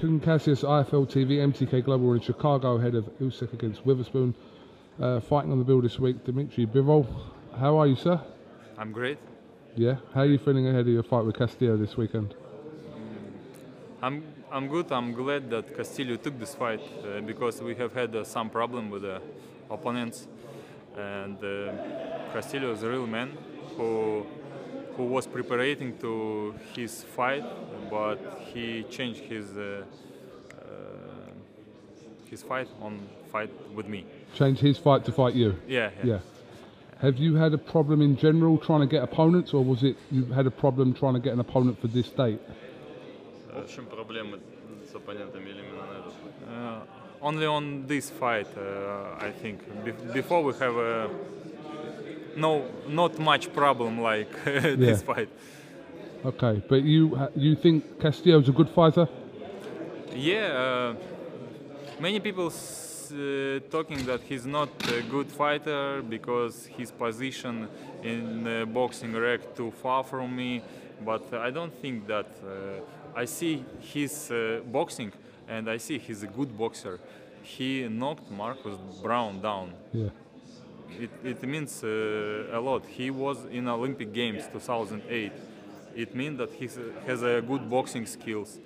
Kugan Cassius, IFL TV, MTK Global in Chicago, ahead of Usyk against Witherspoon. Uh, fighting on the bill this week, Dmitry Bivol. How are you, sir? I'm great. Yeah. How are you feeling ahead of your fight with Castillo this weekend? I'm I'm good. I'm glad that Castillo took this fight uh, because we have had uh, some problem with the opponents, and uh, Castillo is a real man who who was preparing to his fight, but he changed his uh, uh, his fight on fight with me. Changed his fight to fight you. Yeah, yeah. yeah. Have you had a problem in general trying to get opponents, or was it you had a problem trying to get an opponent for this date? Uh, only on this fight, uh, I think. Be- before we have a no, not much problem like this Yeah. fight. Okay, but you you think Castillo's a good fighter? Yeah, uh, many people uh, talking that he's not a good fighter because his position in the boxing rack too far from me. But I don't think that. Uh, I see his uh, boxing and I see he's a good boxer. He knocked Marcus Browne down. Yeah. It, it means uh, a lot. He was in Olympic Games 2008. It means that he has a good boxing skills,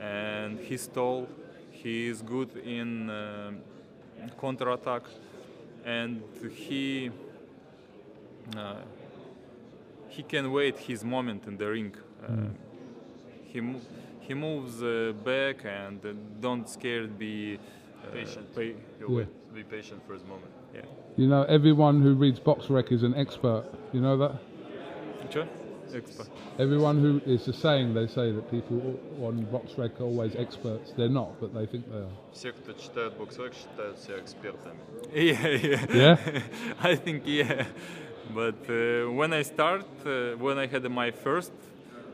and he's tall. He is good in uh, counter attack, and he uh, he can wait his moment in the ring. Uh, He mo- he moves uh, back and uh, don't scared be uh, Patient. pay- Yeah. wait, be patient for his moment. yeah. You know, everyone who reads BoxRec is an expert. You know that? Sure. Expert. Everyone who is the saying they say that people on BoxRec are always experts. They're not, but they think they are. Кто читает BoxRec, экспертами. Yeah, yeah. Yeah. I think yeah. But uh, when I start, uh, when I had my first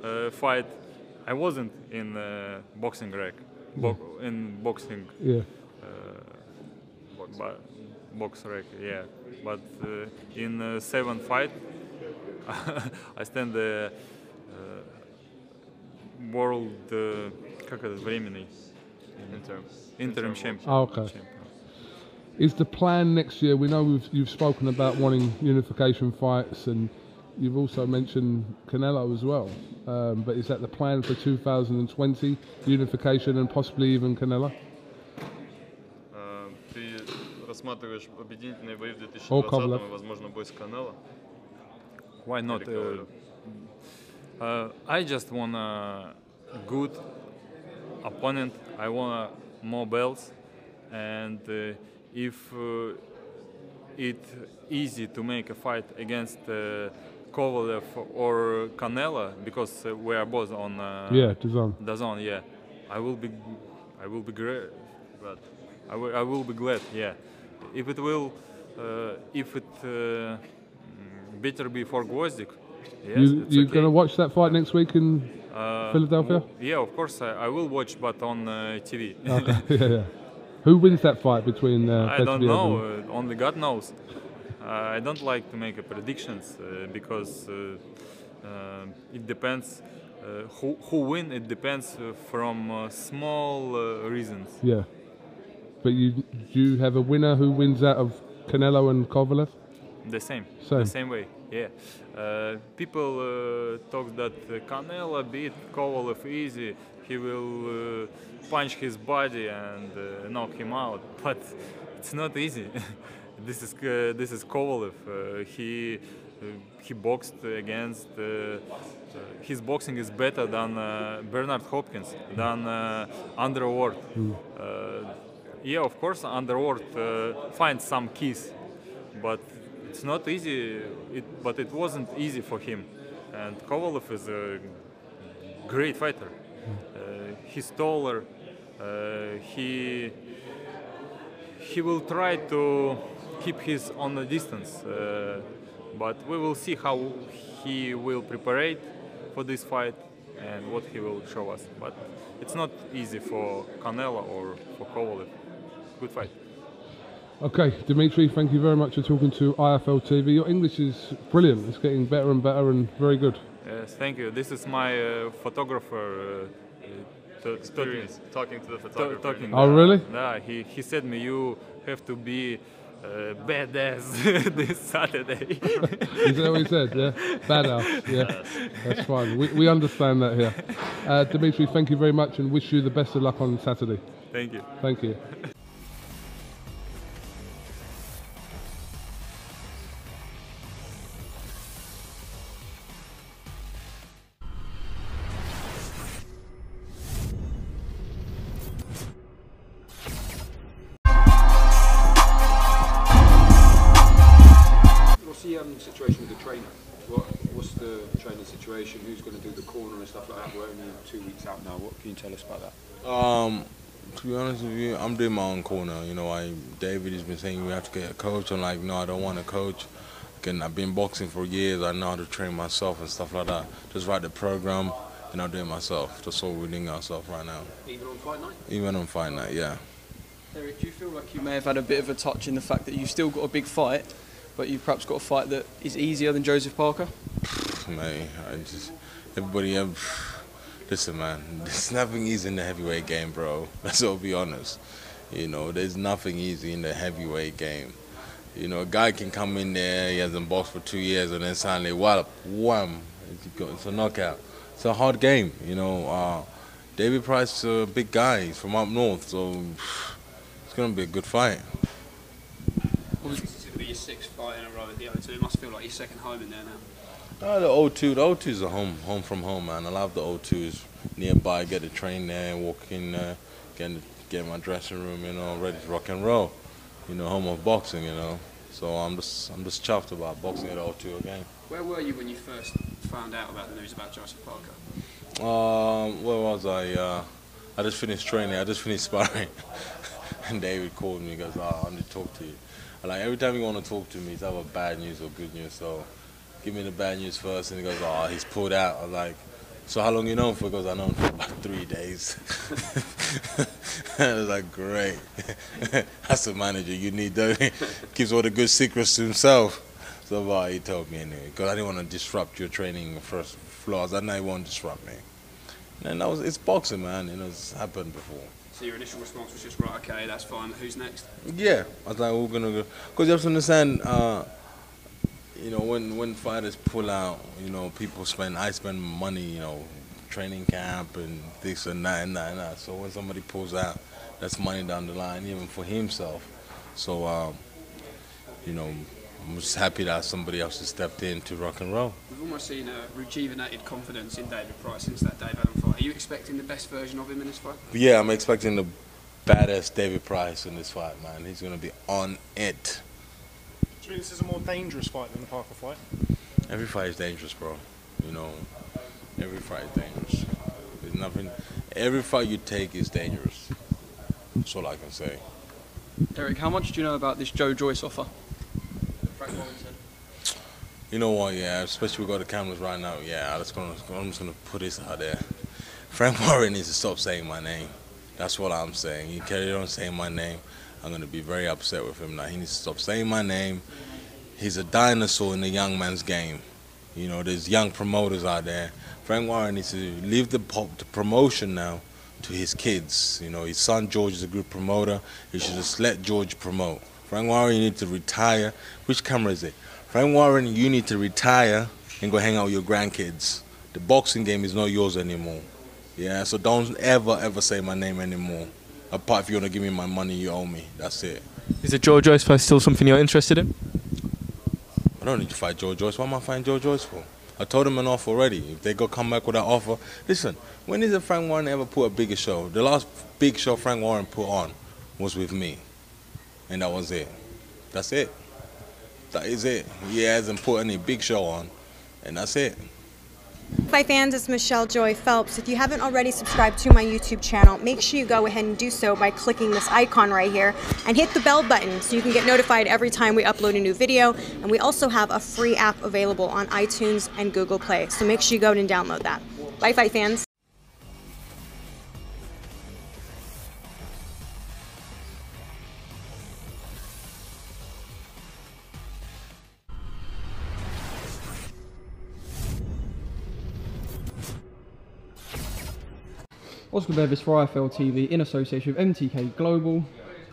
uh, fight, I wasn't in uh, boxing rec, bo- hmm. in boxing. Yeah. Uh, but box rack, yeah. But uh, in uh, seven fight, I stand the uh, world, uh, как это временный, Interim. interim champion. Oh, okay. champion. Is the plan next year? We know we've, you've spoken about wanting unification fights, and you've also mentioned Canelo as well. Um, but is that the plan for 2020? Unification and possibly even Canelo? рассматриваешь объединительные бои в 2020 возможно, бой с Канело? Why not? Uh, uh, I just want a good opponent. I want more belts. And uh, if uh, it's easy to make a fight against uh, Kovalev or Canelo, because uh, we are both on uh, yeah DAZN. DAZN, yeah. I will be, I will be great, but I I will be glad, yeah. If it will, uh, if it uh, better be for Gvozdik, yes, you it's you okay. going to watch that fight next week in Uh, Philadelphia? yeah, of course I, I will watch, but on uh, TV. Okay, yeah, yeah. Who wins that fight between uh, I don't know. and- Uh, only God knows. Uh, I don't like to make predictions uh, because uh, uh, it depends. Uh, who who win? It depends uh, from uh, small uh, reasons. Yeah. But you do you have a winner who wins out of Canelo and Kovalev? The same, Same. the same way. Yeah. Uh, people uh, talk that Canelo beat Kovalev easy. He will uh, punch his body and uh, knock him out, but it's not easy. this is uh, this is Kovalev. Uh, he he boxed against. Uh, uh, his boxing is better than uh, Bernard Hopkins, than uh, Andre Ward. Uh, yeah, of course, Andre Ward uh, finds some keys, but it's not easy. It, but it wasn't easy for him. And Kovalev is a great fighter. Uh, he's taller. Uh, he he will try to keep his on the distance. Uh, but we will see how he will prepare for this fight and what he will show us. But it's not easy for Canelo or for Kovalev. Good fight. Okay, Dmitry, thank you very much for talking to IFL TV. Your English is brilliant. It's getting better and better and very good. Yes, thank you. This is my uh, photographer uh, Experience talking to the photographer. talking. Oh, uh, really? Yeah, he he said me you have to be uh, badass this Saturday. Is that what he said? Yeah, badass. Yeah, that's fine. We, we understand that here. Uh, Dmitry, thank you very much, and wish you the best of luck on Saturday. Thank you. Thank you. Doing my own corner. You know, I David has been saying we have to get a coach. I'm like, no, I don't want a coach. Again, I've been boxing for years. I know how to train myself and stuff like that. Just write the program, and I'll do it myself. That's all we're doing ourselves right now. Even on fight night? Even on fight night, yeah. Eric, do you feel like you may have had a bit of a touch in the fact that you've still got a big fight, but you've perhaps got a fight that is easier than Joseph Parker? Man, I just everybody. Um, listen, man, there's nothing easy in the heavyweight game, bro. Let's all be honest. You know, there's nothing easy in the heavyweight game. You know, a guy can come in there, he hasn't boxed for two years, and then suddenly, whap, wham, it's a knockout. It's a hard game, you know. Uh, David Price is a big guy. He's from up north, so it's going to be a good fight. This is going to be your sixth fight in a row at the O2. It must feel like your second home in there now. Uh, the O2, the O2 is a home, home from home, man. I love the O2s nearby. Get the train there, walk in, there, get, in- get my dressing room, you know, ready to rock and roll. You know, home of boxing, you know. So I'm just, I'm just chuffed about boxing at all two again. Where were you when you first found out about the news about Joseph Parker? Um, where was I? Uh, I just finished training. I just finished sparring, and David called me. He goes, "Oh, I need to talk to you." And like every time you want to talk to me, it's either bad news or good news. So, give me the bad news first. And he goes, "Oh, he's pulled out." I'm like, "So how long you know him for?" Goes, "I know him for about three days." I was like, "Great, that's the manager you need." Though keeps all the good secrets to himself. So uh, he told me anyway, because I didn't want to disrupt your training first floors. I know he won't disrupt me. And that was it's boxing, man. You know, it's happened before. So your initial response was just, right, okay, that's fine. Who's next? Yeah, I was like, we're gonna go because you have to understand. Uh, you know, when when fighters pull out, you know, people spend. I spend money, you know, training camp and this and that and that and that. So when somebody pulls out, that's money down the line, even for himself. So, um, you know, I'm just happy that somebody else has stepped in to rock and roll. We've almost seen a rejuvenated confidence in David Price since that Dave Allen fight. Are you expecting the best version of him in this fight? Yeah, I'm expecting the badass David Price in this fight, man. He's gonna be on it. Do you think this is a more dangerous fight than the Parker fight? Every fight is dangerous, bro. You know, every fight is dangerous. There's nothing. Every fight you take is dangerous. That's all I can say. Eric, how much do you know about this Joe Joyce offer? Frank Warrington. You know what? Yeah, especially we got the cameras right now. Yeah, I'm just gonna, I'm just gonna put this out there. Frank Warren needs to stop saying my name. That's what I'm saying. He carry on saying my name. I'm gonna be very upset with him now. He needs to stop saying my name. He's a dinosaur in the young man's game. You know, there's young promoters out there. Frank Warren needs to leave the, the promotion now to his kids. You know, his son George is a good promoter. He should just let George promote. Frank Warren, you need to retire. Which camera is it? Frank Warren, you need to retire and go hang out with your grandkids. The boxing game is not yours anymore. Yeah, so don't ever, ever say my name anymore. Apart if you want to give me my money, you owe me. That's it. Is the Joe Joyce fight still something you're interested in? I don't need to fight Joe Joyce. Why am I fighting Joe Joyce for? I told him an offer already. If they go come back with that offer, listen. When did Frank Warren ever put a bigger show? The last big show Frank Warren put on was with me, and that was it. That's it. That is it. He hasn't put any big show on, and that's it. Fight fans, it's Michelle Joy Phelps. If you haven't already subscribed to my YouTube channel, make sure you go ahead and do so by clicking this icon right here and hit the bell button so you can get notified every time we upload a new video. And we also have a free app available on iTunes and Google Play, so make sure you go and download that. Bye, fight fans. Oscar Bevis for IFL TV in association with MTK Global.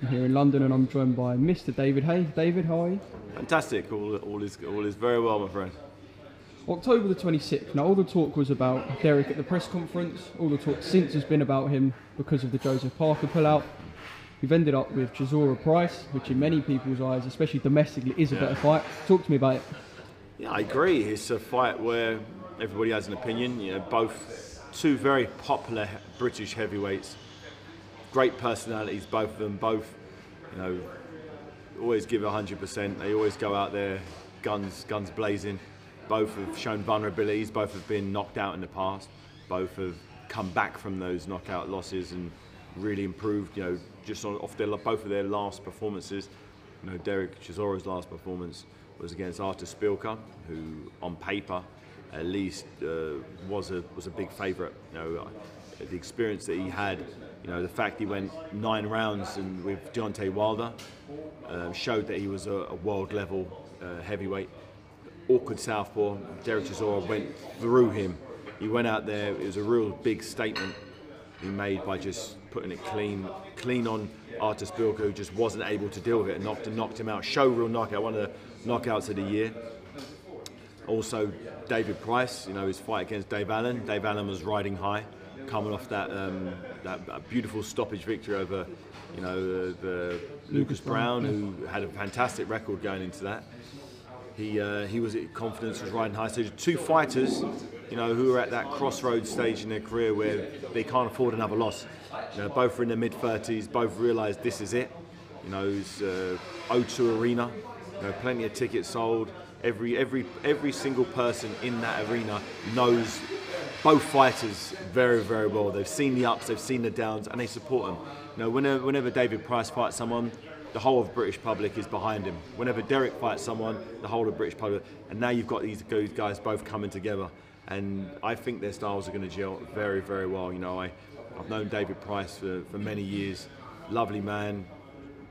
I'm here in London and I'm joined by Mr. David Haye. David, how are you? Fantastic. All, all is all is very well, my friend. October the 26th. Now, all the talk was about Derek at the press conference. All the talk since has been about him because of the Joseph Parker pullout. We've ended up with Chisora Price, which in many people's eyes, especially domestically, is a Yeah. better fight. Talk to me about it. Yeah, I agree. It's a fight where everybody has an opinion. You know, both two very popular British heavyweights, great personalities, both of them. Both, you know, always give 100%. They always go out there, guns, guns blazing. Both have shown vulnerabilities. Both have been knocked out in the past. Both have come back from those knockout losses and really improved. You know, just on, off their both of their last performances. You know, Derek Chisora's last performance was against Artur Szpilka, who on paper at least uh, was a was a big favourite. You know, the experience that he had, you know, the fact he went nine rounds and with Deontay Wilder um, showed that he was a, a world level uh, heavyweight. Awkward southpaw. Derek Chisora went through him. He went out there. It was a real big statement he made by just putting it clean, clean on Artur Szpilka, who just wasn't able to deal with it. and Knocked knocked him out. Show real knockout. One of the knockouts of the year. Also, David Price, you know, his fight against Dave Allen. Dave Allen was riding high, coming off that um, that, that beautiful stoppage victory over, you know, the, the Lucas Browne, who had a fantastic record going into that. He uh, he was at confidence was riding high. So two fighters, you know, who are at that crossroads stage in their career where they can't afford another loss. You know, both are in their mid 30s. Both realise this is it. You know, it's uh, O2 Arena. You know, plenty of tickets sold. Every every every single person in that arena knows both fighters very very well. They've seen the ups, they've seen the downs, and they support them. You know, whenever whenever David Price fights someone, the whole of British public is behind him. Whenever Derek fights someone, the whole of British public, and now you've got these guys both coming together, and I think their styles are going to gel very very well. You know, I I've known David Price for, for many years, lovely man,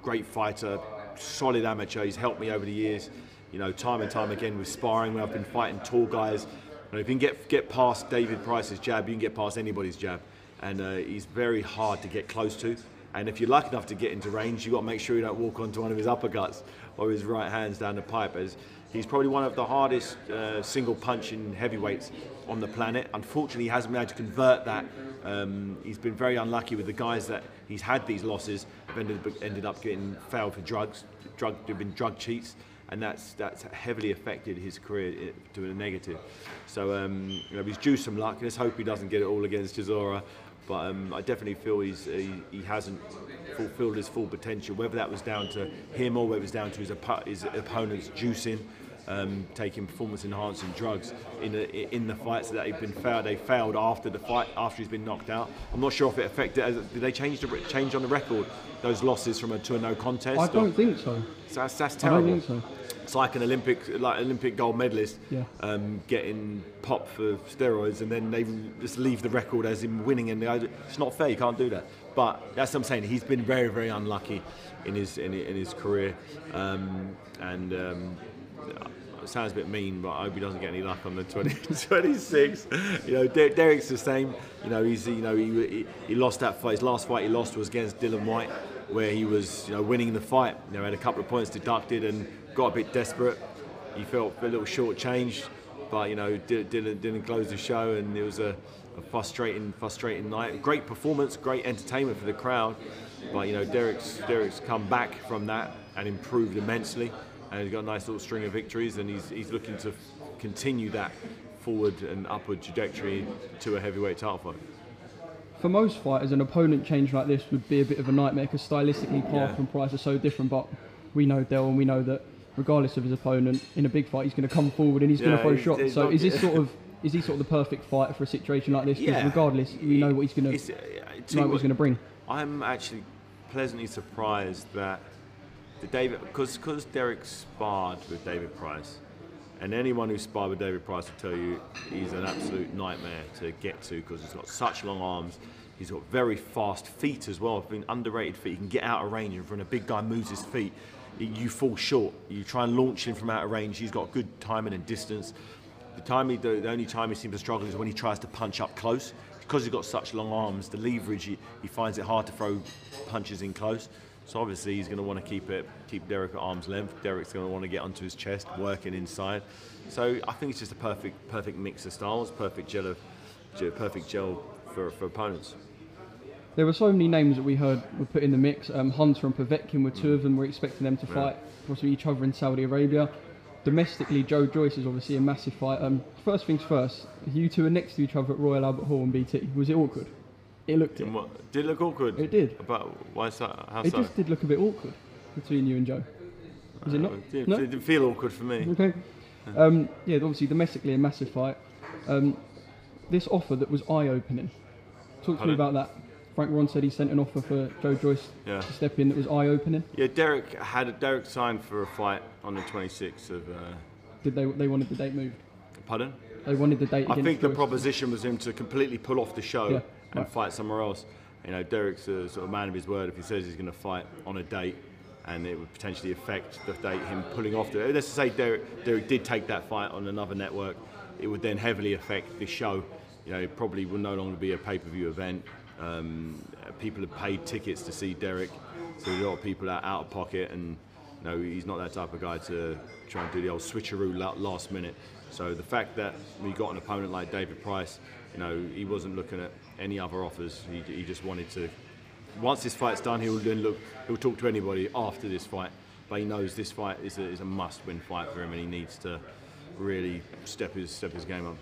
great fighter, solid amateur. He's helped me over the years, you know, time and time again with sparring when I've been fighting tall guys. And if you can get get past David Price's jab, you can get past anybody's jab, and uh, he's very hard to get close to. And if you're lucky enough to get into range, you've got to make sure you don't walk onto one of his uppercuts or his right hands down the pipe. As he's probably one of the hardest uh, single punching heavyweights on the planet. Unfortunately, he hasn't been able to convert that. Um, he's been very unlucky with the guys that he's had these losses. Have ended, ended up getting failed for drugs. Drug, been drug cheats, and that's that's heavily affected his career i- to a negative. So um, you know, he's due some luck. And let's hope he doesn't get it all against Chisora. But um, I definitely feel he's, he, he hasn't fulfilled his full potential. Whether that was down to him or whether it was down to his, his opponent's juicing, um, taking performance-enhancing drugs in the, in the fights that they've been failed. They failed after the fight, after he's been knocked out. I'm not sure if it affected. Did they change the change on the record those losses from a to a no contest? I don't think so. so that's, that's I don't terrible. think so. It's like an Olympic, like Olympic gold medalist, Yeah. um, getting popped for steroids, and then they just leave the record as him winning, and they- it's not fair. You can't do that. But that's what I'm saying. He's been very, very unlucky in his in, in his career, um, and. Um, it sounds a bit mean, but I hope he doesn't get any luck on the 20, 26. You know, Der- Derek's the same. You know, he's you know he, he, he lost that fight. His last fight he lost was against Dylan White, where he was you know winning the fight. You know, had a couple of points deducted and got a bit desperate. He felt a little short-changed, but you know Dy- Dylan didn't close the show, and it was a, a frustrating, frustrating night. Great performance, great entertainment for the crowd, but you know Derek's Derek's come back from that and improved immensely and he's got a nice little string of victories, and he's, he's looking to continue that forward and upward trajectory to a heavyweight title fight. For most fighters, an opponent change like this would be a bit of a nightmare because stylistically, Parker Yeah. and Price are so different. But we know Dell, and we know that regardless of his opponent, in a big fight, he's going to come forward and he's going to throw he's- shots. he's So not- is this sort of is he sort of the perfect fighter for a situation like this? 'Cause Yeah. regardless, we know what he's going to uh, know what he's going to bring. I'm actually pleasantly surprised that the David, because because Derek sparred with David Price, and anyone who sparred with David Price will tell you he's an absolute nightmare to get to because he's got such long arms. He's got very fast feet as well. I've been underrated feet, he can get out of range, and when a big guy moves his feet, you fall short. You try and launch him from out of range. He's got good timing and distance. The time he, the, only time he seems to struggle is when he tries to punch up close. because he's got such long arms, the leverage, he, he finds it hard to throw punches in close. So obviously he's going to want to keep it, keep Derek at arm's length. Derek's going to want to get onto his chest, working inside. So I think it's just a perfect, perfect mix of styles, perfect gel, of, perfect gel for, for opponents. There were so many names that we heard were put in the mix. Um, Hunter and Povetkin were two of them. We're expecting them to Yeah. fight possibly each other in Saudi Arabia. Domestically, Joe Joyce is obviously a massive fight. Um, first things first, you two are next to each other at Royal Albert Hall and BT. Was it awkward? It looked it. What, did it look awkward? It did. About why is that? How It so? just did look a bit awkward between you and Joe. Was it not? It didn't, No? it didn't feel awkward for me. Okay. Um, yeah, obviously domestically a massive fight. Um, this offer that was eye-opening. Talk to me about that. Frank Warren said he sent an offer for Joe Joyce Yeah. to step in that was eye-opening. Yeah, Derek had Derek signed for a fight on the 26th of. Uh, Did they? They wanted the date moved. pardon? They wanted the date. I think the proposition was him to completely pull off the show Yeah, and right. fight somewhere else. You know, Derek's a sort of man of his word. If he says he's going to fight on a date, and it would potentially affect the date, him pulling off the. Let's say Derek, Derek did take that fight on another network, it would then heavily affect the show. You know, it probably will no longer be a pay-per-view event. Um, people have paid tickets to see Derek, so a lot of people are out of pocket, and you know, he's not that type of guy to try and do the old switcheroo last minute. So the fact that we got an opponent like David Price, you know, he wasn't looking at any other offers. He, he just wanted to. Once this fight's done, he'll then look. He'll talk to anybody after this fight, but he knows this fight is a, is a must-win fight for him, and he needs to really step his step his game up.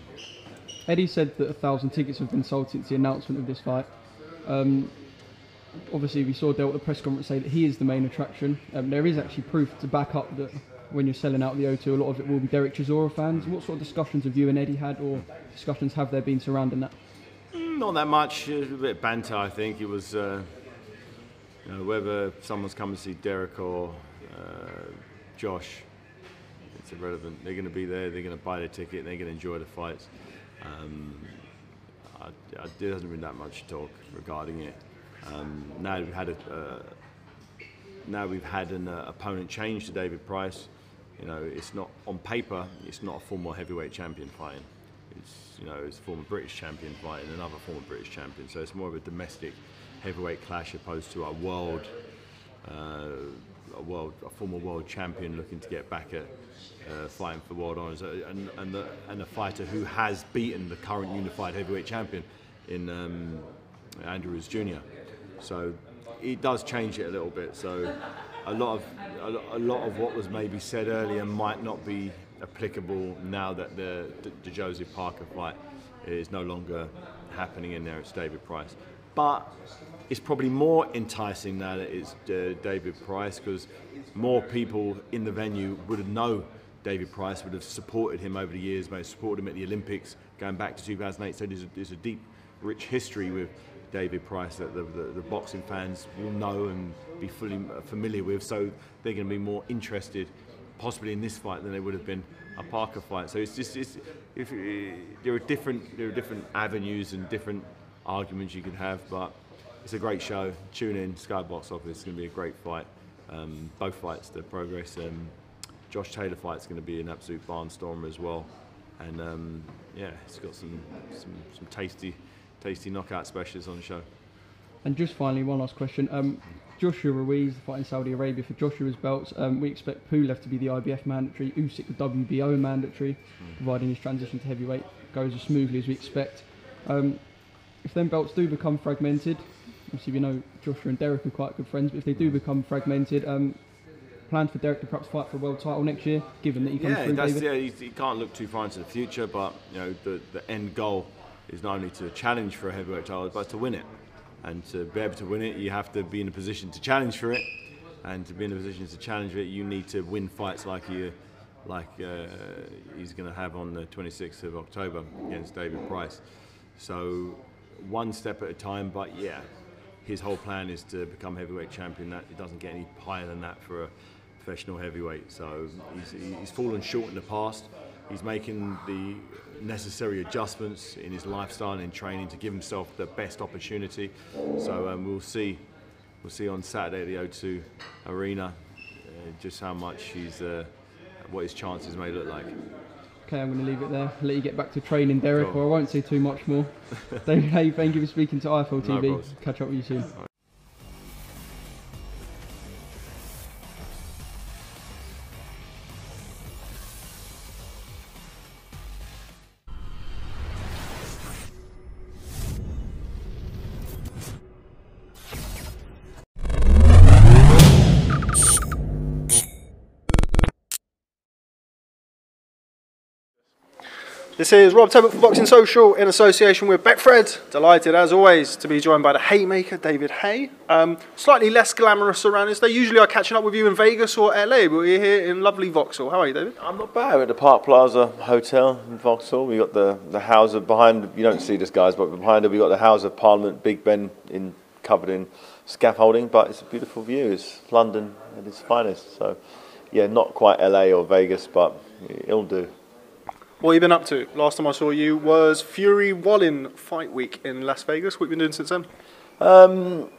Eddie said that a thousand tickets have been sold since the announcement of this fight. Um, obviously, we saw Dale at the press conference say that he is the main attraction. Um, there is actually proof to back up that when you're selling out the O2, a lot of it will be Derek Chisora fans. What sort of discussions have you and Eddie had, or discussions have there been surrounding that? Not that much. It was a bit of banter, I think. It was, uh, you know, whether someone's coming to see Derek or uh, Josh, it's irrelevant. They're going to be there. They're going to buy the ticket. They're going to enjoy the fights. Um, I, I, there hasn't been that much talk regarding it. Um, now we've had a, uh, now we've had an uh, opponent change to David Price. You know, it's not on paper. It's not a former heavyweight champion fighting. It's you know, it's a former British champion fighting another former British champion. So it's more of a domestic heavyweight clash opposed to a world, uh, a world, a former world champion looking to get back at uh, fighting for world honours, uh, and and, the, and a fighter who has beaten the current unified heavyweight champion in um, Andrews Jr. So it does change it a little bit. So a lot of a lot of what was maybe said earlier might not be applicable now that the the, Joseph Parker fight is no longer happening in there. It's David Price, but it's probably more enticing now that it's uh, David Price because more people in the venue would have know David Price would have supported him over the years, may have supported him at the Olympics going back to 2008. So there's a, there's a deep, rich history with David Price that the, the, the boxing fans will know and be fully uh, familiar with. So they're going to be more interested, possibly in this fight than they would have been a Parker fight. So it's just it's, if, uh, there are different there are different avenues and different arguments you could have, but it's a great show. Tune in, Skybox Office. It's going to be a great fight. Um, both fights, the progress. Um, Josh Taylor fight's going to be an absolute barnstormer as well, and um, yeah, it's got some, some some tasty, tasty knockout specials on the show. And just finally, one last question. Um, Joshua Ruiz fighting Saudi Arabia for Joshua's belts. Um, we expect Pulev to be the IBF mandatory, Usyk the WBO mandatory, providing his transition to heavyweight goes as smoothly as we expect. Um, if them belts do become fragmented, obviously we know Joshua and Derek are quite good friends, but if they do become fragmented, um, plan for Derek to perhaps fight for a world title next year, given that he comes Yeah, through that's, yeah he can't look too far into the future, but you know the, the end goal is not only to challenge for a heavyweight title, but to win it. And to be able to win it, you have to be in a position to challenge for it. And to be in a position to challenge it, you need to win fights like you, like uh, he's going to have on the 26th of October against David Price. So one step at a time, but yeah, his whole plan is to become heavyweight champion. That it doesn't get any higher than that for a professional heavyweight. So he's, he's fallen short in the past. He's making the necessary adjustments in his lifestyle and in training to give himself the best opportunity. So um, we'll see. We'll see on Saturday at the O2 Arena uh, just how much he's, uh, what his chances may look like. Okay, I'm going to leave it there. Let you get back to training, Derek, Cool. or I won't say too much more. David Haye, thank you for speaking to IFL TV. problems. Catch up with you soon. This is Rob Tebbutt for Boxing Social in association with Betfred. Delighted, as always, to be joined by the Haymaker, David Haye. Um, slightly less glamorous around surroundings. They usually are catching up with you in Vegas or LA, but we're here in lovely Vauxhall. How are you, David? I'm not bad. We're at the Park Plaza Hotel in Vauxhall. We've got the, the House of behind. You don't see this, guys, but behind it we've got the House of Parliament, Big Ben, in covered in scaffolding. But it's a beautiful view. It's London at its finest. So, yeah, not quite LA or Vegas, but it'll do. What have you been up to? Last time I saw you was Fury Wallin Fight Week in Las Vegas. What have you been doing since then? Um,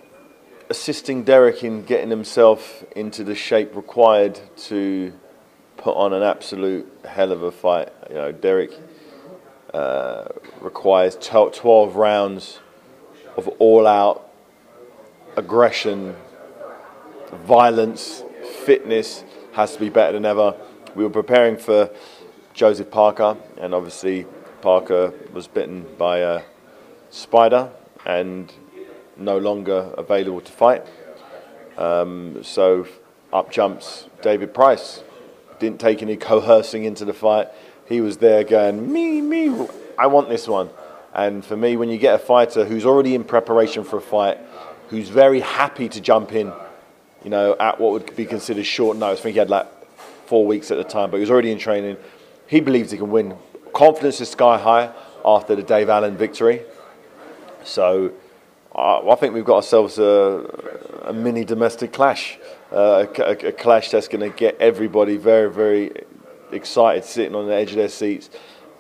assisting Derek in getting himself into the shape required to put on an absolute hell of a fight. You know, Derek uh, requires 12 rounds of all-out aggression, violence, fitness. Has to be better than ever. We were preparing for Joseph Parker, and obviously Parker was bitten by a spider and no longer available to fight. Um, so up jumps David Price. Didn't take any coercing into the fight. He was there going, me, me, I want this one. And for me, when you get a fighter who's already in preparation for a fight, who's very happy to jump in, you know, at what would be considered short notice. I think he had like four weeks at the time, but he was already in training. He believes he can win. Confidence is sky high after the Dave Allen victory. So uh, I think we've got ourselves a, a mini domestic clash, uh, a, a- a clash that's going to get everybody very, very excited, sitting on the edge of their seats.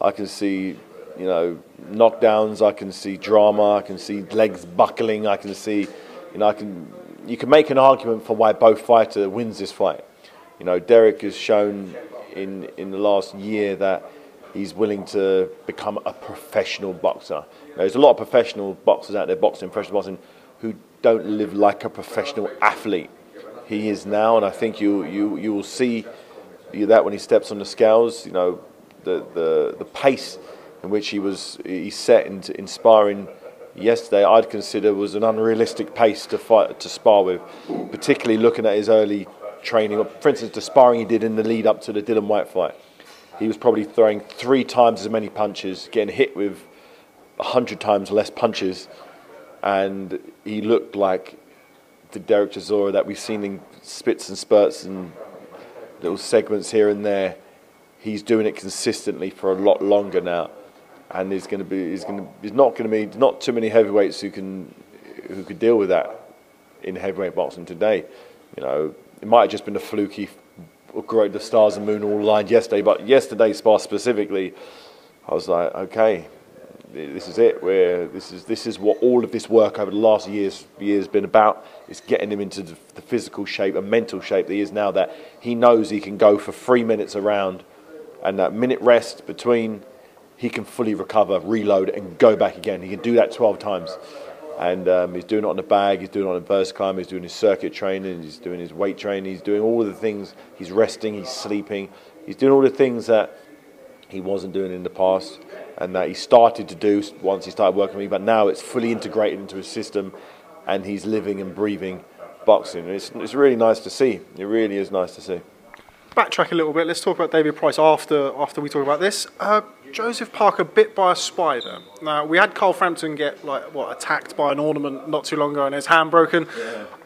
I can see, you know, knockdowns. I can see drama. I can see legs buckling. I can see, you know, I can. You can make an argument for why both fighter wins this fight. You know, Derek has shown in in the last year that he's willing to become a professional boxer. Now, there's a lot of professional boxers out there, boxing, professional boxing, who don't live like a professional athlete. He is now, and I think you you you will see that when he steps on the scales. You know, the the the pace in which he was he set into inspiring yesterday, I'd consider was an unrealistic pace to fight to spar with, particularly looking at his early training. For instance, the sparring he did in the lead up to the Dylan White fight, he was probably throwing three times as many punches, getting hit with hundred times less punches, and he looked like the Derek Chisora that we've seen in spits and spurts and little segments here and there. He's doing it consistently for a lot longer now, and there's going to be there's going to there's not going to be not too many heavyweights who can who could deal with that in heavyweight boxing today. You know, it might have just been a fluky, great the stars and moon all aligned yesterday, but yesterday's spar specifically, I was like, okay, this is it. Where this is this is what all of this work over the last years years been about. It's getting him into the, the physical shape and mental shape that he is now. That he knows he can go for three minutes around, and that minute rest between, he can fully recover, reload, and go back again. He can do that twelve times, and um, he's doing it on the bag. He's doing it on the verse climb. He's doing his circuit training. He's doing his weight training. He's doing all the things. He's resting. He's sleeping. He's doing all the things that he wasn't doing in the past and that he started to do once he started working with me, but now it's fully integrated into his system and he's living and breathing boxing. It's, it's really nice to see. It really is nice to see. Backtrack a little bit. Let's talk about David Price after after we talk about this. Uh, Joseph Parker bit by a spider. Now we had Carl Frampton get like what attacked by an ornament not too long ago and his hand broken.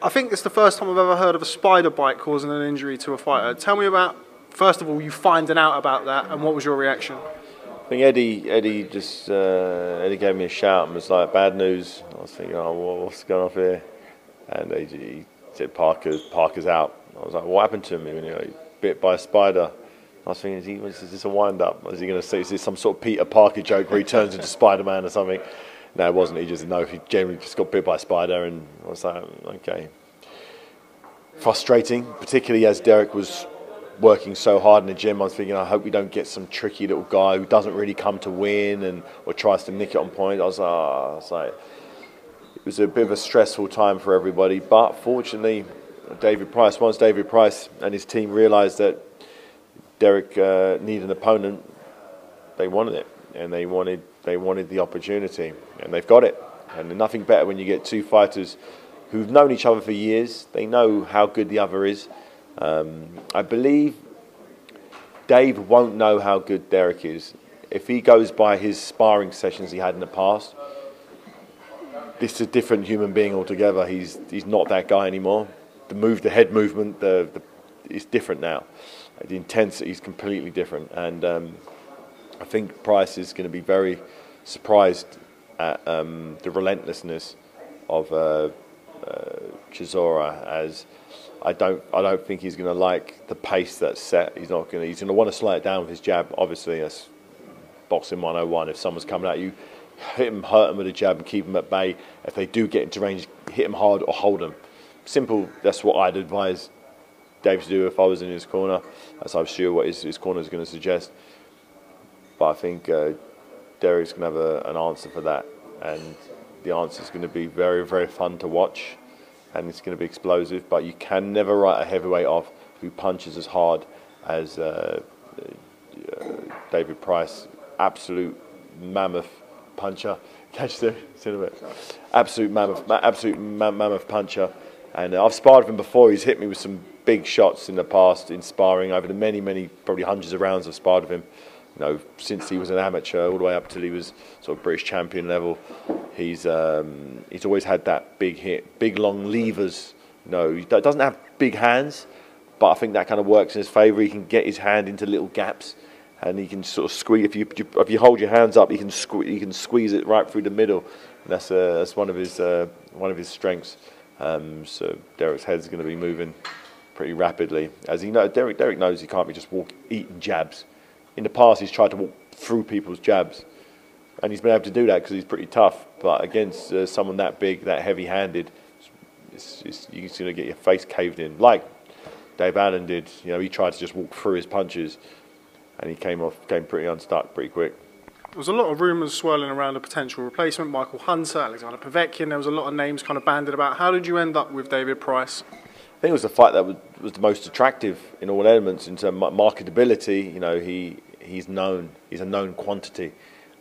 I think it's the first time I've ever heard of a spider bite causing an injury to a fighter. Tell me about first of all you finding out about that and what was your reaction? I think Eddie, Eddie just, uh, Eddie gave me a shout and was like, "Bad news." I was thinking, "Oh, what's going on here?" And he, he said, "Parker's, Parker's out." I was like, "What happened to him?" Know, he bit by a spider. I was thinking, is, he, is this a wind-up? Is he going to say, is this some sort of Peter Parker joke where he turns into Spider-Man or something? No, it wasn't. He just, no, he generally just got bit by a spider, and I was like, okay. Frustrating, particularly as Derek was working so hard in the gym. I was thinking, I hope we don't get some tricky little guy who doesn't really come to win and or tries to nick it on point. I was, I was like, it was a bit of a stressful time for everybody. But fortunately, David Price, once David Price and his team realised that Derek uh, needed an opponent, they wanted it, and they wanted they wanted the opportunity, and they've got it. And nothing better when you get two fighters who've known each other for years. They know how good the other is. Um, I believe Dave won't know how good Derek is if he goes by his sparring sessions he had in the past. This is a different human being altogether. He's he's not that guy anymore. The move, the head movement, the, the it's different now. The intensity is completely different, and um, I think Price is going to be very surprised at um, the relentlessness of uh, uh, Chisora as I don't I don't think he's going to like the pace that's set. He's not going to he's going to want to slow it down with his jab. Obviously, that's boxing 101. If someone's coming at you, hit him, hurt him with a jab, and keep him at bay. If they do get into range, hit him hard or hold him. Simple. That's what I'd advise Dave to do if I was in his corner. As I'm sure what his, his corner is going to suggest. But I think uh, Derek's going to have a, an answer for that, and the answer is going to be very, very fun to watch, and it's going to be explosive. But you can never write a heavyweight off who punches as hard as uh, uh, David Price. Absolute mammoth puncher. Catch the. Absolute mammoth, absolute mammoth puncher. And I've sparred with him before. He's hit me with some big shots in the past in sparring over the many, many, probably hundreds of rounds I've sparred with him you know, since he was an amateur all the way up till he was sort of British champion level, he's um, he's always had that big hit, big long levers. You know, he doesn't have big hands, but I think that kind of works in his favour. He can get his hand into little gaps, and he can sort of squeeze. If you if you hold your hands up, he can squeeze. He can squeeze it right through the middle. And that's uh, that's one of his uh, one of his strengths. Um, so Derek's head's going to be moving pretty rapidly, as he know. Derek Derek knows he can't be just walk eating jabs in the past he's tried to walk through people's jabs, and he's been able to do that because he's pretty tough. But against uh, someone that big, that heavy-handed, it's, it's, you're going to get your face caved in, like Dave Allen did. You know, he tried to just walk through his punches, and he came off, came pretty unstuck pretty quick. There was a lot of rumours swirling around a potential replacement, Michael Hunter, Alexander Povetkin. There was a lot of names kind of banded about. How did you end up with David Price? I think it was the fight that was, the most attractive in all elements in terms of marketability. You know, he he's known. He's a known quantity.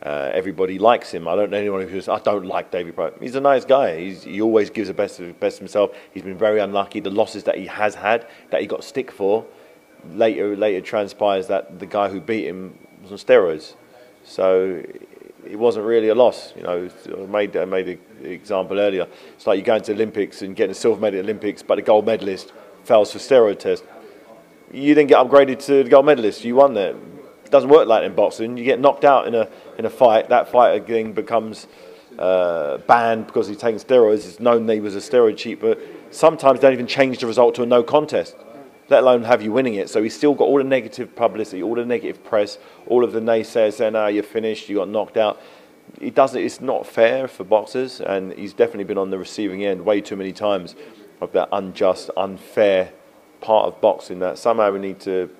Uh, everybody likes him. I don't know anyone who says I don't like David Price. He's a nice guy. He's, he always gives the best of best of himself. He's been very unlucky. The losses that he has had, that he got stick for, later later transpires that the guy who beat him was on steroids. So it wasn't really a loss. You know, I made I made an example earlier. It's like you go into the Olympics and getting a silver medal at the Olympics, but the gold medalist fails for steroid test. You didn't get upgraded to the gold medalist. You won there. It doesn't work like that in boxing. You get knocked out in a in a fight. That fight again becomes uh, banned because he's taking steroids. It's known that he was a steroid cheat, but sometimes they don't even change the result to a no contest, let alone have you winning it. So he's still got all the negative publicity, all the negative press, all of the naysayers saying, "Ah, you're finished. You got knocked out." It doesn't. It's not fair for boxers, and he's definitely been on the receiving end way too many times of that unjust, unfair part of boxing that somehow we need to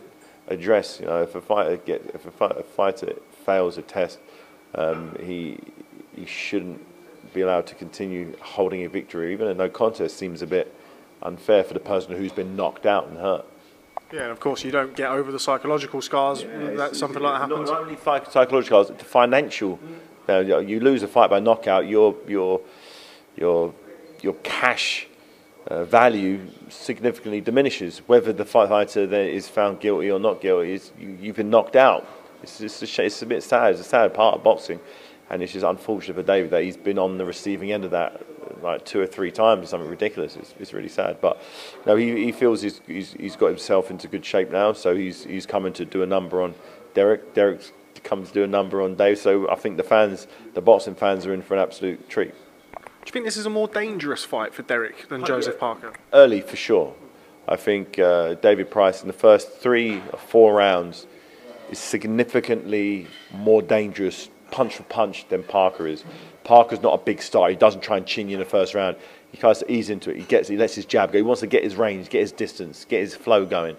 address. You know, if a fighter get if a a fighter fails a test, um, he he shouldn't be allowed to continue holding a victory. Even a no contest seems a bit unfair for the person who's been knocked out and hurt. Yeah, and of course you don't get over the psychological scars yeah, that something like that happens. Not only psychological scars, the financial. You, know, you lose a fight by knockout, your your your your cash uh, value significantly diminishes. Whether the fighter is found guilty or not guilty, is you, have been knocked out. It's, it's, a, it's a bit sad. It's a sad part of boxing, and it's just unfortunate for David that he's been on the receiving end of that like two or three times. Something ridiculous. It's, it's really sad. But no, he, he feels he's, he's, he's got himself into good shape now. So he's he's coming to do a number on Derek. Derek's come to do a number on Dave. So I think the fans, the boxing fans, are in for an absolute treat Do you think this is a more dangerous fight for Derek than Joseph Parker? Early, for sure. I think uh, David Price in the first three or four rounds is significantly more dangerous punch for punch than Parker is. Parker's not a big star. He doesn't try and chin you in the first round. He tries to ease into it. He gets, he lets his jab go. He wants to get his range, get his distance, get his flow going.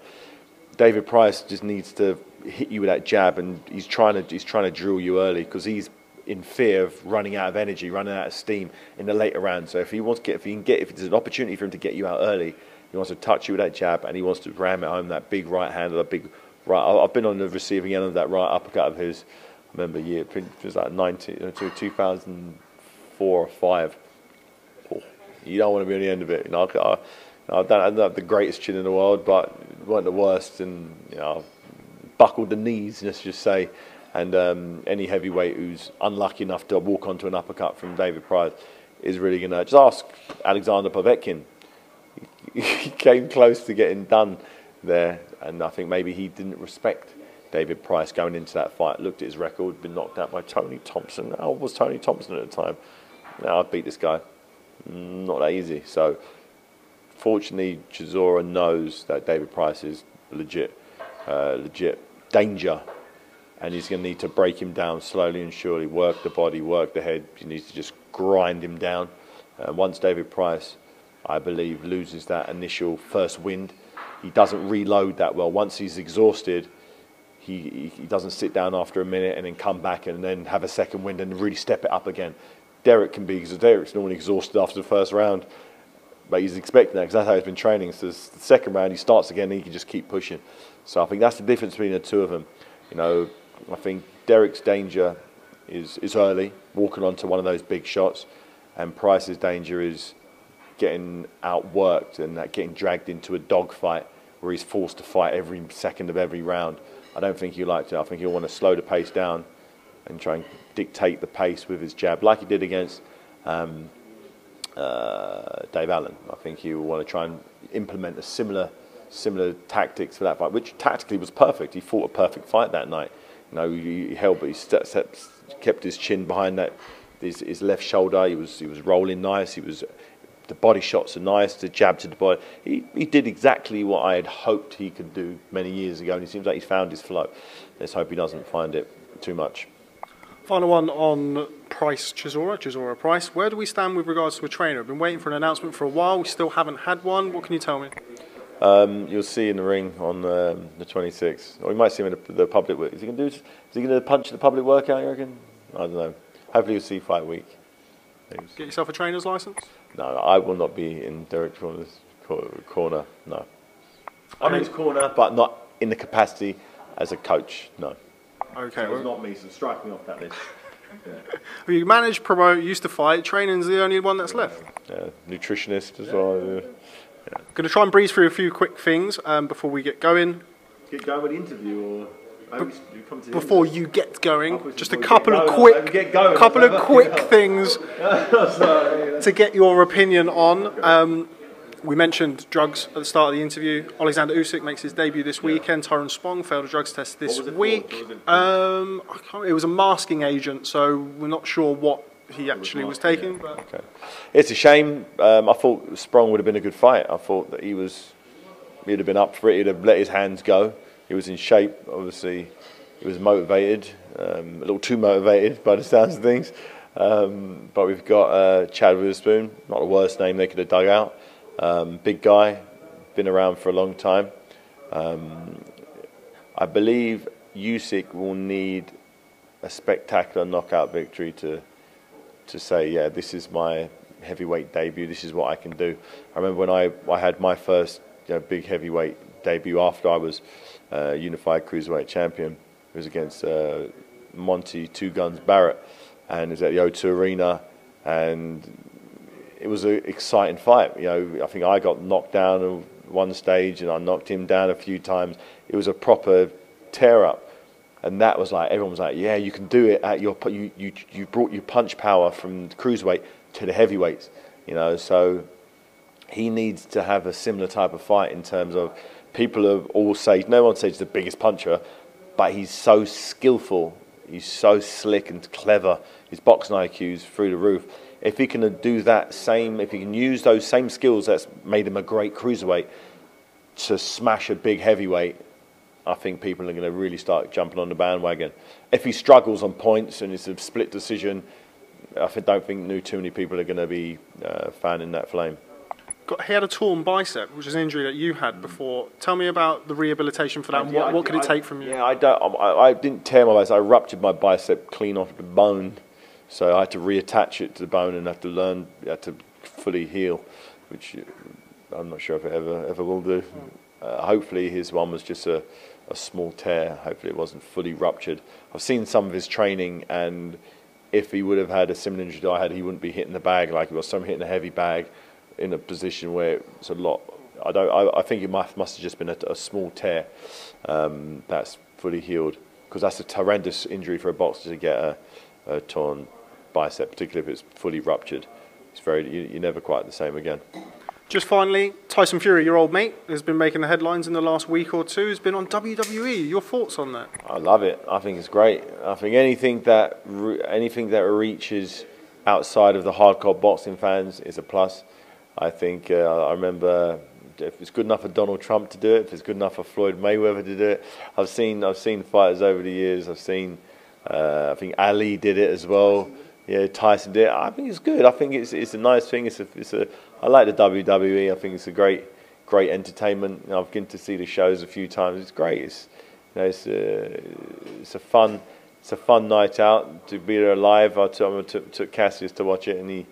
David Price just needs to hit you with that jab, and he's trying to he's trying to drill you early because he's in fear of running out of energy, running out of steam in the later round. So if he wants to get, if he can get, if there's an opportunity for him to get you out early, he wants to touch you with that jab, and he wants to ram it home that big right hand, that big right. I've been on the receiving end of that right uppercut of his. Remember year it was like 19, 2004 or five. Oh, you don't want to be on the end of it. You know, I, I, I don't have the greatest chin in the world, but weren't the worst, and you know, buckled the knees. Let's just say and um, any heavyweight who's unlucky enough to walk onto an uppercut from David Price is really going to just ask Alexander Povetkin. He came close to getting done there, and I think maybe he didn't respect David Price going into that fight. Looked at his record, been knocked out by Tony Thompson. How was Tony Thompson at the time? Now I beat this guy. Not that easy. So, fortunately, Chisora knows that David Price is legit, uh, legit danger and he's going to need to break him down slowly and surely, work the body, work the head. He needs to just grind him down. Uh, once David Price, I believe, loses that initial first wind, he doesn't reload that well. Once he's exhausted, he, he doesn't sit down after a minute and then come back and then have a second wind and really step it up again. Derek can be, Derek's normally exhausted after the first round, but he's expecting that because that's how he's been training. So the second round, he starts again and he can just keep pushing. So I think that's the difference between the two of them. You know, I think Derek's danger is, is early, walking onto one of those big shots, and Price's danger is getting outworked and getting dragged into a dogfight where he's forced to fight every second of every round. I don't think he'll like to. I think he'll want to slow the pace down and try and dictate the pace with his jab, like he did against um, uh, Dave Allen. I think he will want to try and implement a similar similar tactics for that fight, which tactically was perfect. He fought a perfect fight that night. You know, he held, but he kept his chin behind that, his, his left shoulder. He was he was rolling nice. He was the body shots are nice. The jab to the body. He he did exactly what I had hoped he could do many years ago, and he seems like he's found his flow. Let's hope he doesn't find it too much. Final one on Price Chisora, Chisora Price. Where do we stand with regards to a trainer? I've been waiting for an announcement for a while. We still haven't had one. What can you tell me? Um, you'll see in the ring on um, the 26th, or you might see him in the, the public. Is he going to do? Is he going to punch the public workout? You reckon? I don't know. Hopefully, you'll see fight week. Get yourself a trainer's license. No, I will not be in Derek Corner's corner. No, I'm in his corner, but not in the capacity as a coach. No. Okay. So it's not me. So strike me off that list. Yeah. Well, you manage, promote, used to fight. Training's the only one that's left. Yeah, nutritionist as well. Yeah. Yeah. Going to try and breeze through a few quick things um, before we get going. Get going with the interview, or before you get going, just a couple of quick, couple of quick things to get your opinion on. Um, we mentioned drugs at the start of the interview. Alexander Usyk makes his debut this weekend. Tyrone Spong failed a drugs test this week. It, um, it was a masking agent, so we're not sure what he actually was, was taking. Yeah. Okay. It's a shame. Um, I thought Sprong would have been a good fight. I thought that he was, he'd have been up for it. He'd have let his hands go. He was in shape. Obviously, he was motivated. Um, a little too motivated by the sounds of things. Um, but we've got uh, Chazz Witherspoon. Not the worst name they could have dug out. Um, big guy, been around for a long time. Um, I believe Usyk will need a spectacular knockout victory to to say, yeah, this is my heavyweight debut. This is what I can do. I remember when I, I had my first you know, big heavyweight debut after I was uh, unified cruiserweight champion. It was against uh, Monte Two Guns Barrett, and it at the O2 Arena, and it was an exciting fight. You know, I think I got knocked down at one stage, and I knocked him down a few times. It was a proper tear up and that was like everyone was like, yeah, you can do it at your you you you brought your punch power from the cruiserweight to the heavyweights, you know. So he needs to have a similar type of fight in terms of people have all say no one says he's the biggest puncher, but he's so skillful, he's so slick and clever. His boxing IQ is through the roof. If he can do that same, if he can use those same skills that's made him a great cruiserweight to smash a big heavyweight I think people are going to really start jumping on the bandwagon. If he struggles on points and it's a split decision, I don't think too many people are going to be uh, fanning that flame. Got he had a torn bicep, which is an injury that you had before. Tell me about the rehabilitation for that. and what, what could it take from you? Yeah, I don't. I, I didn't tear my bicep. I ruptured my bicep clean off the bone, so I had to reattach it to the bone and have to learn, had to fully heal, which uh, I'm not sure if it ever ever will do. Uh, hopefully, his one was just a, a small tear. Hopefully, it wasn't fully ruptured. I've seen some of his training, and if he would have had a similar injury that I had, he wouldn't be hitting the bag like he was. So I'm hitting a heavy bag in a position where it's a lot. I don't. I, I think it must must have just been a, a small tear um, that's fully healed because that's a horrendous injury for a boxer to get a, a torn bicep, particularly if it's fully ruptured. It's very. You, you're never quite the same again. Just finally, Tyson Fury, your old mate, has been making the headlines in the last week or two. Has been on WWE. Your thoughts on that? I love it. I think it's great. I think anything that anything that reaches outside of the hardcore boxing fans is a plus. I think uh, I remember if it's good enough for Donald Trump to do it, if it's good enough for Floyd Mayweather to do it. I've seen I've seen fighters over the years. I've seen uh, I think Ali did it as well. Yeah, Tyson did. It. I think it's good. I think it's it's a nice thing. It's a it's a. I like the WWE. I think it's a great great entertainment. You know, I've been to see the shows a few times. It's great. It's you know it's a it's a fun it's a fun night out to be there live. I took, I took, took Cassius to watch it and he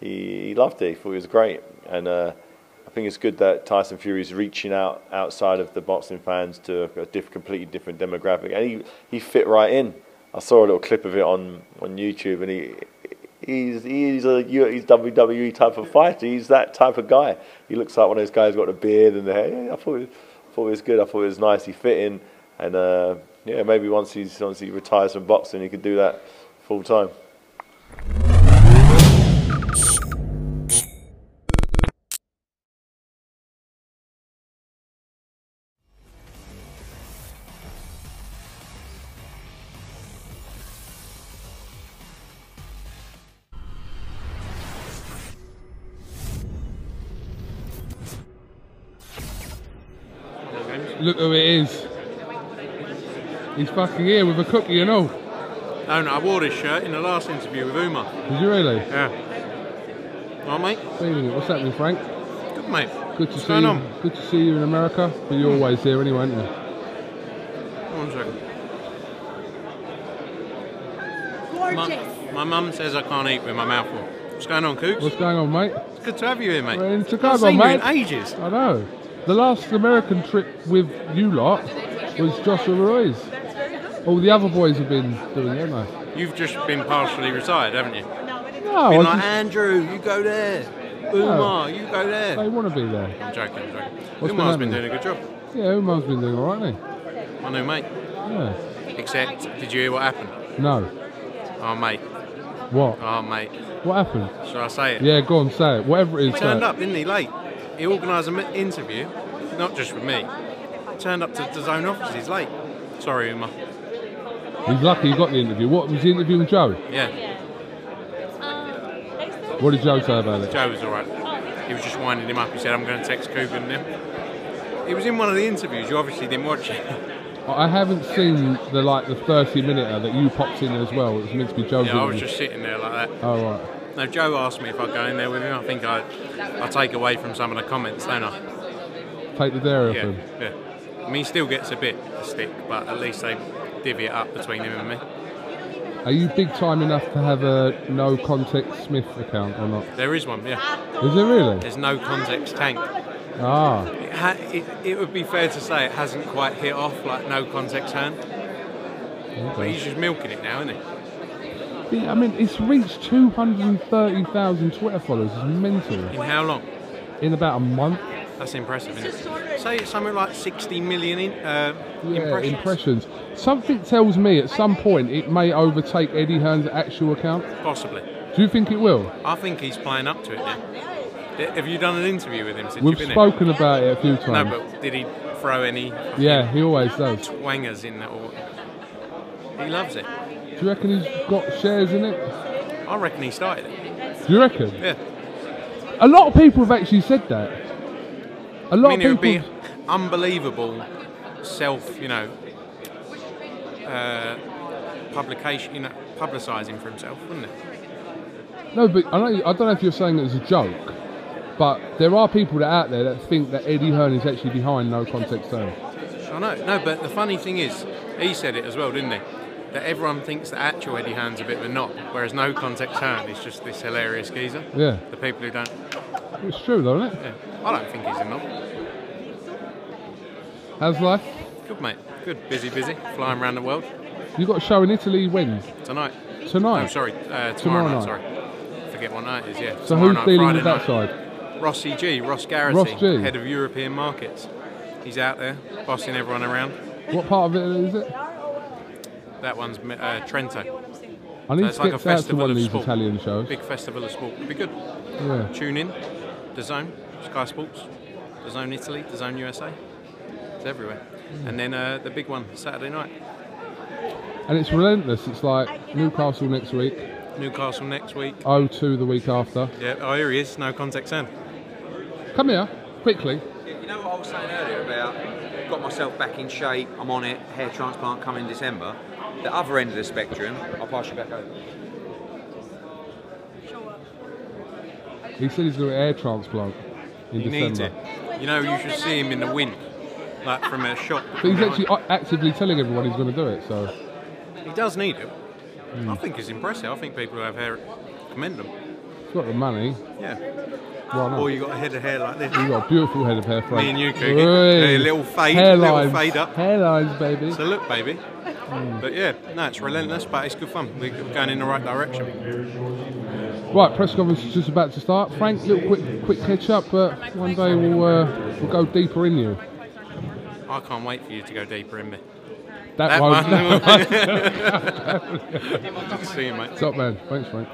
he, he loved it. He thought it was great. And uh, I think it's good that Tyson Fury is reaching out outside of the boxing fans to a diff, completely different demographic, and he he fit right in. I saw a little clip of it on, on YouTube, and he he's he's a he's WWE type of fighter. He's that type of guy. He looks like one of those guys got a beard and the hair. I thought it, thought it was good. I thought it was nice. He fit in, and uh, yeah, maybe once he's once he retires from boxing, he could do that full time. Look who it is. He's fucking here with a cookie and all. No, no, I wore this shirt in the last interview with Umar. Did you really? Yeah. All right, mate. Wait a minute, what's happening, Frank? Good, mate. Good to What's see going you. on? Good to see you in America. But you're hmm. always here anyway, aren't you? One second. Gorgeous. My, my mum says I can't eat with my mouth full. What's going on, Cooks? What's going on, mate? It's good to have you here, mate. We're in I've Chicago, seen mate. you in ages. I know. The last American trip with you lot was Joshua Ruiz. All the other boys have been doing it, haven't they? You've just been partially retired, haven't you? No, been I like, just- Andrew, you go there. Umar, you go there. They want to be there. I'm joking, I'm joking. What's Umar's been been doing a good job. Yeah, Umar's been doing all right, hasn't My new mate. Yeah. Except, did you hear what happened? No. Oh, mate. What? Oh, mate. What happened? Shall I say it? Yeah, go on, say it. Whatever it He turned up, didn't he, late? He organised an interview, not just with me. Turned up to the DAZN offices late. Sorry, Umar. He's lucky he got the interview. What was the interview with Joe? Yeah, What did Joe say about it? Joe was alright. He was just winding him up. He said, I'm going to text Kugan now. It was in one of the interviews. You obviously didn't watch it. I haven't seen the like the 30 minute that you popped in as well. It was meant to be Joe's yeah, I was just sitting there like that. Oh right. No, Joe asked me if I'd go in there with him. I think I, I take away from some of the comments, don't I? Take the dairy Yeah, off him. yeah. I mean, he still gets a bit of stick, but at least they divvy it up between him and me. Are you big time enough to have a no context Smith account or not? There is one, yeah. Is there really? There's no context tank. Ah. It, ha- it, it would be fair to say it hasn't quite hit off like no context Hearn. But he's just milking it now, isn't he? Yeah, I mean, it's reached 230,000 Twitter followers. It's mental. In how long? In about a month. That's impressive, isn't it? Say it's something like 60 million in, uh, Yeah, impressions. impressions. Something tells me at some point it may overtake Eddie Hearn's actual account. Possibly. Do you think it will? I think he's playing up to it now. Have you done an interview with him since We've you've been spoken about it a few here? No, times. but did he throw any Yeah, he always does. wangers in that? Or... He loves it. Do you reckon he's got shares in it? I reckon he started it. Do you reckon? Yeah. A lot of people have actually said that. A lot I mean, of it would be unbelievable self, you know, uh, publication, you know, publicising for himself, wouldn't it? No, but I, know, I don't know if you're saying it as a joke, But there are people that out there that think that Eddie Hearn is actually behind no context zone. I know, no, but the funny thing is, he said it as well, didn't he? That everyone thinks that actual Eddie Hearn's a bit of a knob, whereas no context Hearn is just this hilarious geezer. Yeah. The people who don't. It's true though, isn't it? Yeah. I don't think he's a knob. How's life? Good, mate. Good. Busy, busy. Flying around the world. You got a show in Italy when? Tonight. Tonight? No, sorry. Uh, tomorrow, Tomorrow night, night. Sorry. Forget what night it is, yeah. So tomorrow who's night, dealing Friday with that night. side? Rossi G, Ross Garrity, Ross G. head of European markets. He's out there, bossing everyone around. What part of it is it? That one's uh, Trento. I need So to like get a out to festival one of of these sport. Italian shows. Big festival of sport. It'd be good. Yeah. Tune in. DAZN, Sky Sports, DAZN Italy, DAZN USA. It's everywhere. And then uh, the big one, Saturday night. And it's relentless. It's like Newcastle next week, Newcastle next week. O2 the week after. Yeah, oh, here he is. No context sound. Come here, quickly. You know what I was saying earlier about got myself back in shape, I'm on it, hair transplant coming December. The other end of the spectrum, I'll pass you back over. He said he's got an air transplant in He December. needs it. You know, you should see him in the wind, like from a shot. But he's actually actively telling everyone he's going to do it. So He does need it. Hmm. I think it's impressive. I think people who have hair commend them. he's got the money. Yeah. Why not? Or you got a head of hair like this. He's got a beautiful head of hair. Frank. Me and you, Cookie. A little fade, Hairlines. little fade up. Hairlines, baby. So look, baby. Hmm. But yeah, no, it's relentless, but it's good fun. We're going in the right direction. Right, press conference is just about to start. Frank, little quick, quick catch up. But one day we'll uh, we'll go deeper in you. I can't wait for you to go deeper in me. That, That won't. one. See you, mate. Top man. Thanks, Frank.